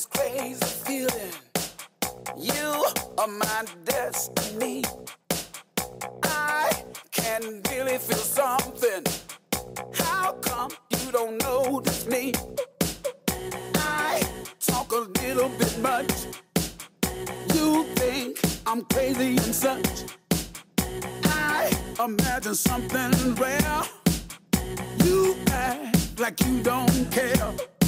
this crazy feeling. You are my destiny. I can really feel something. How come you don't notice me? I talk a little bit much. You think I'm crazy and such. I imagine something rare. You act like you don't care.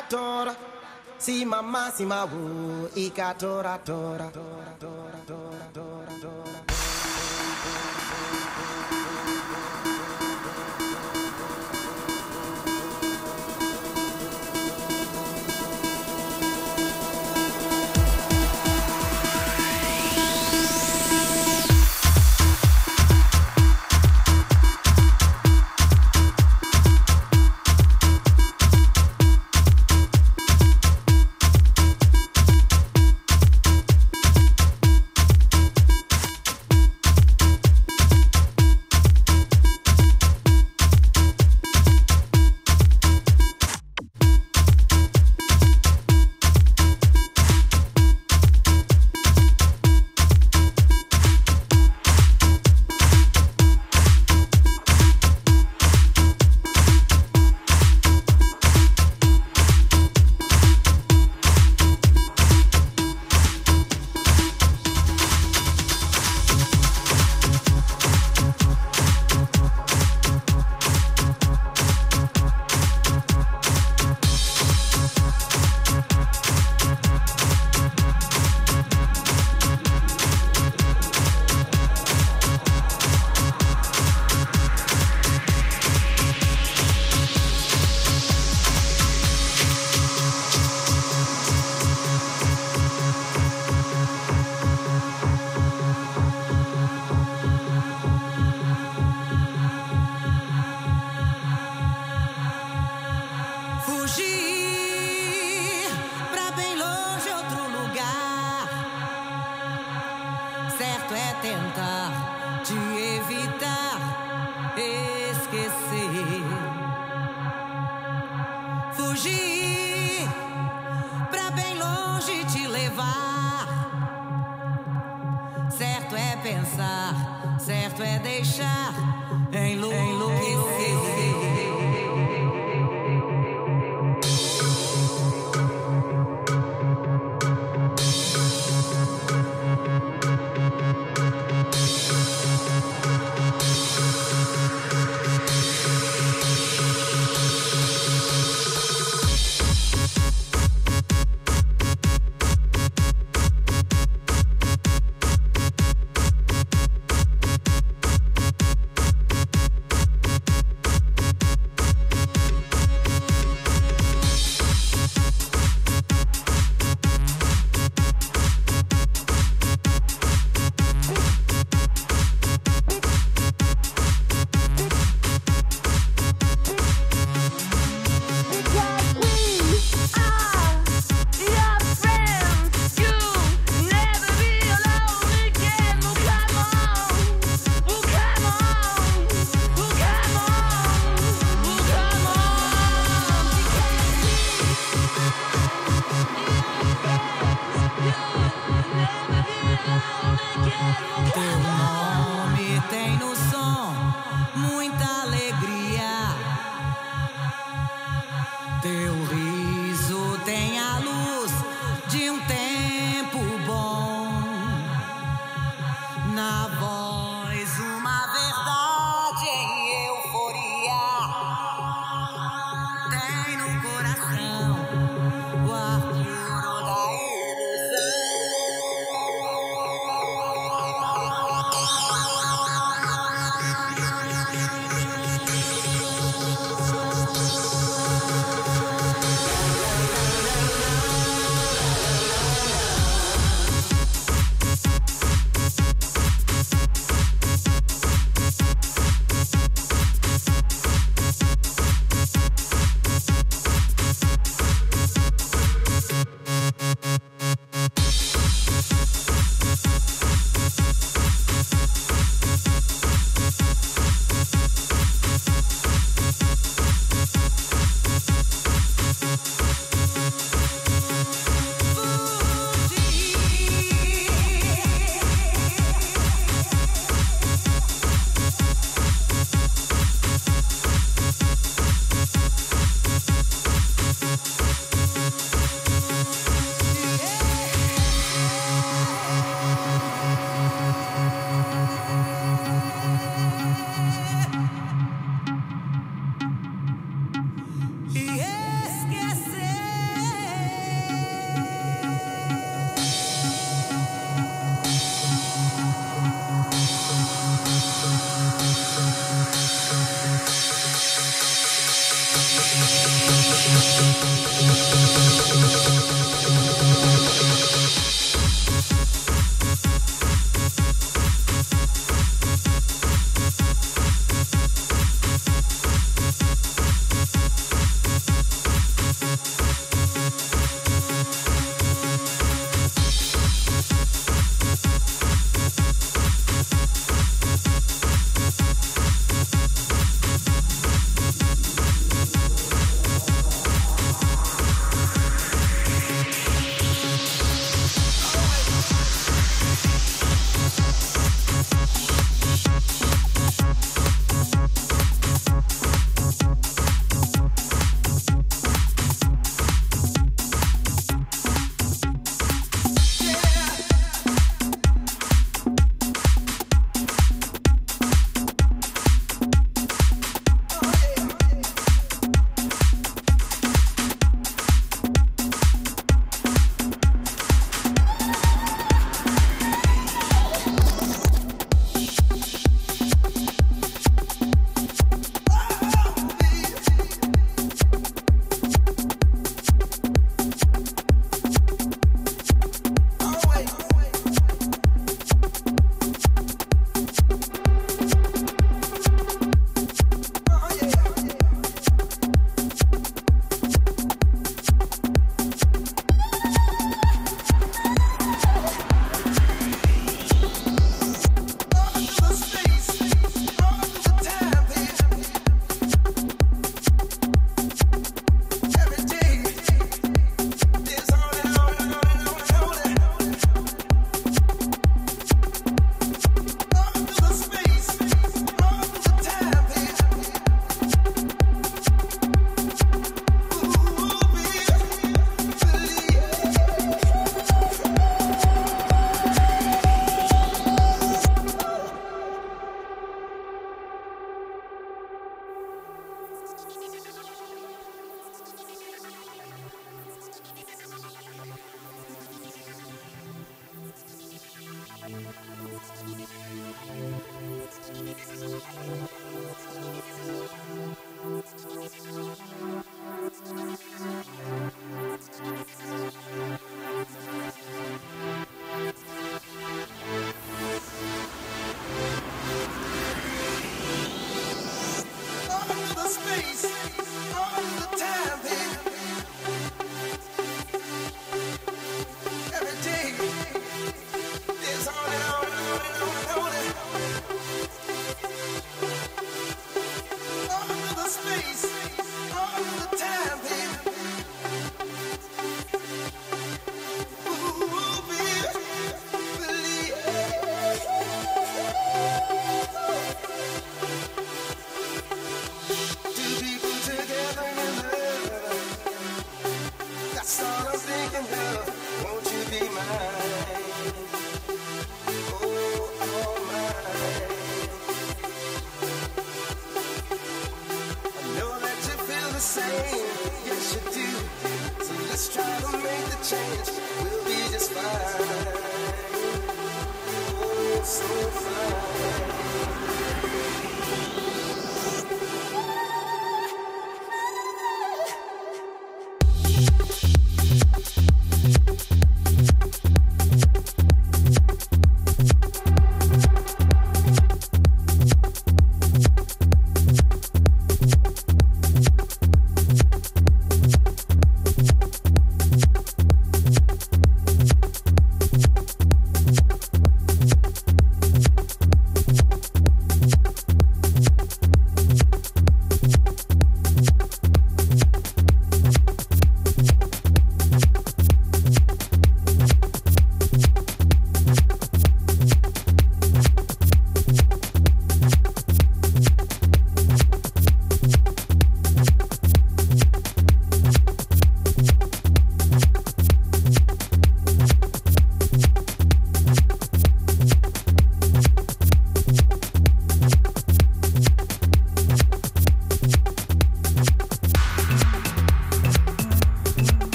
ikatora. Si mama si mawu. Ikatora tora tora tora tora Certo é pensar, certo é deixar enlouquecer. Because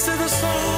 kiss of the soul.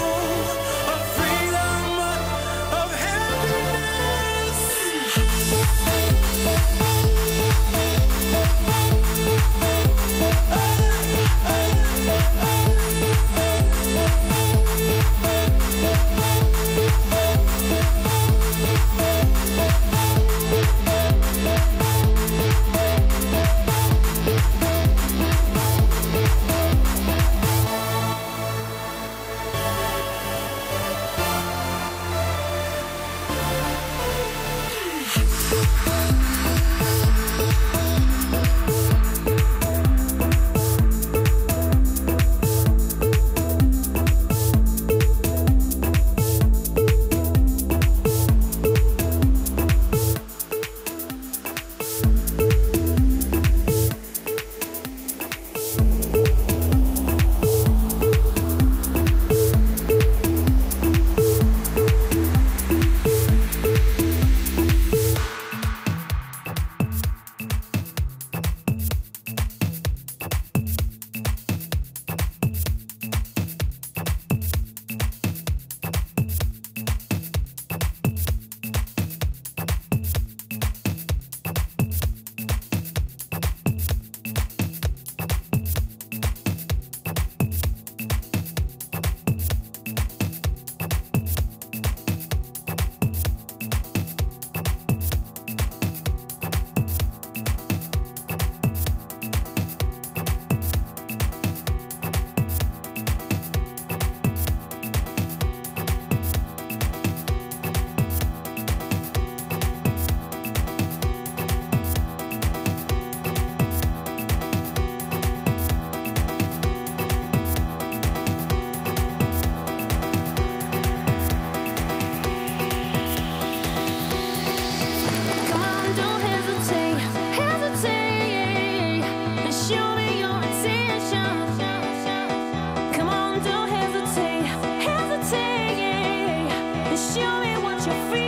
show me what you feel.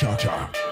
Cha-cha. Cha-cha.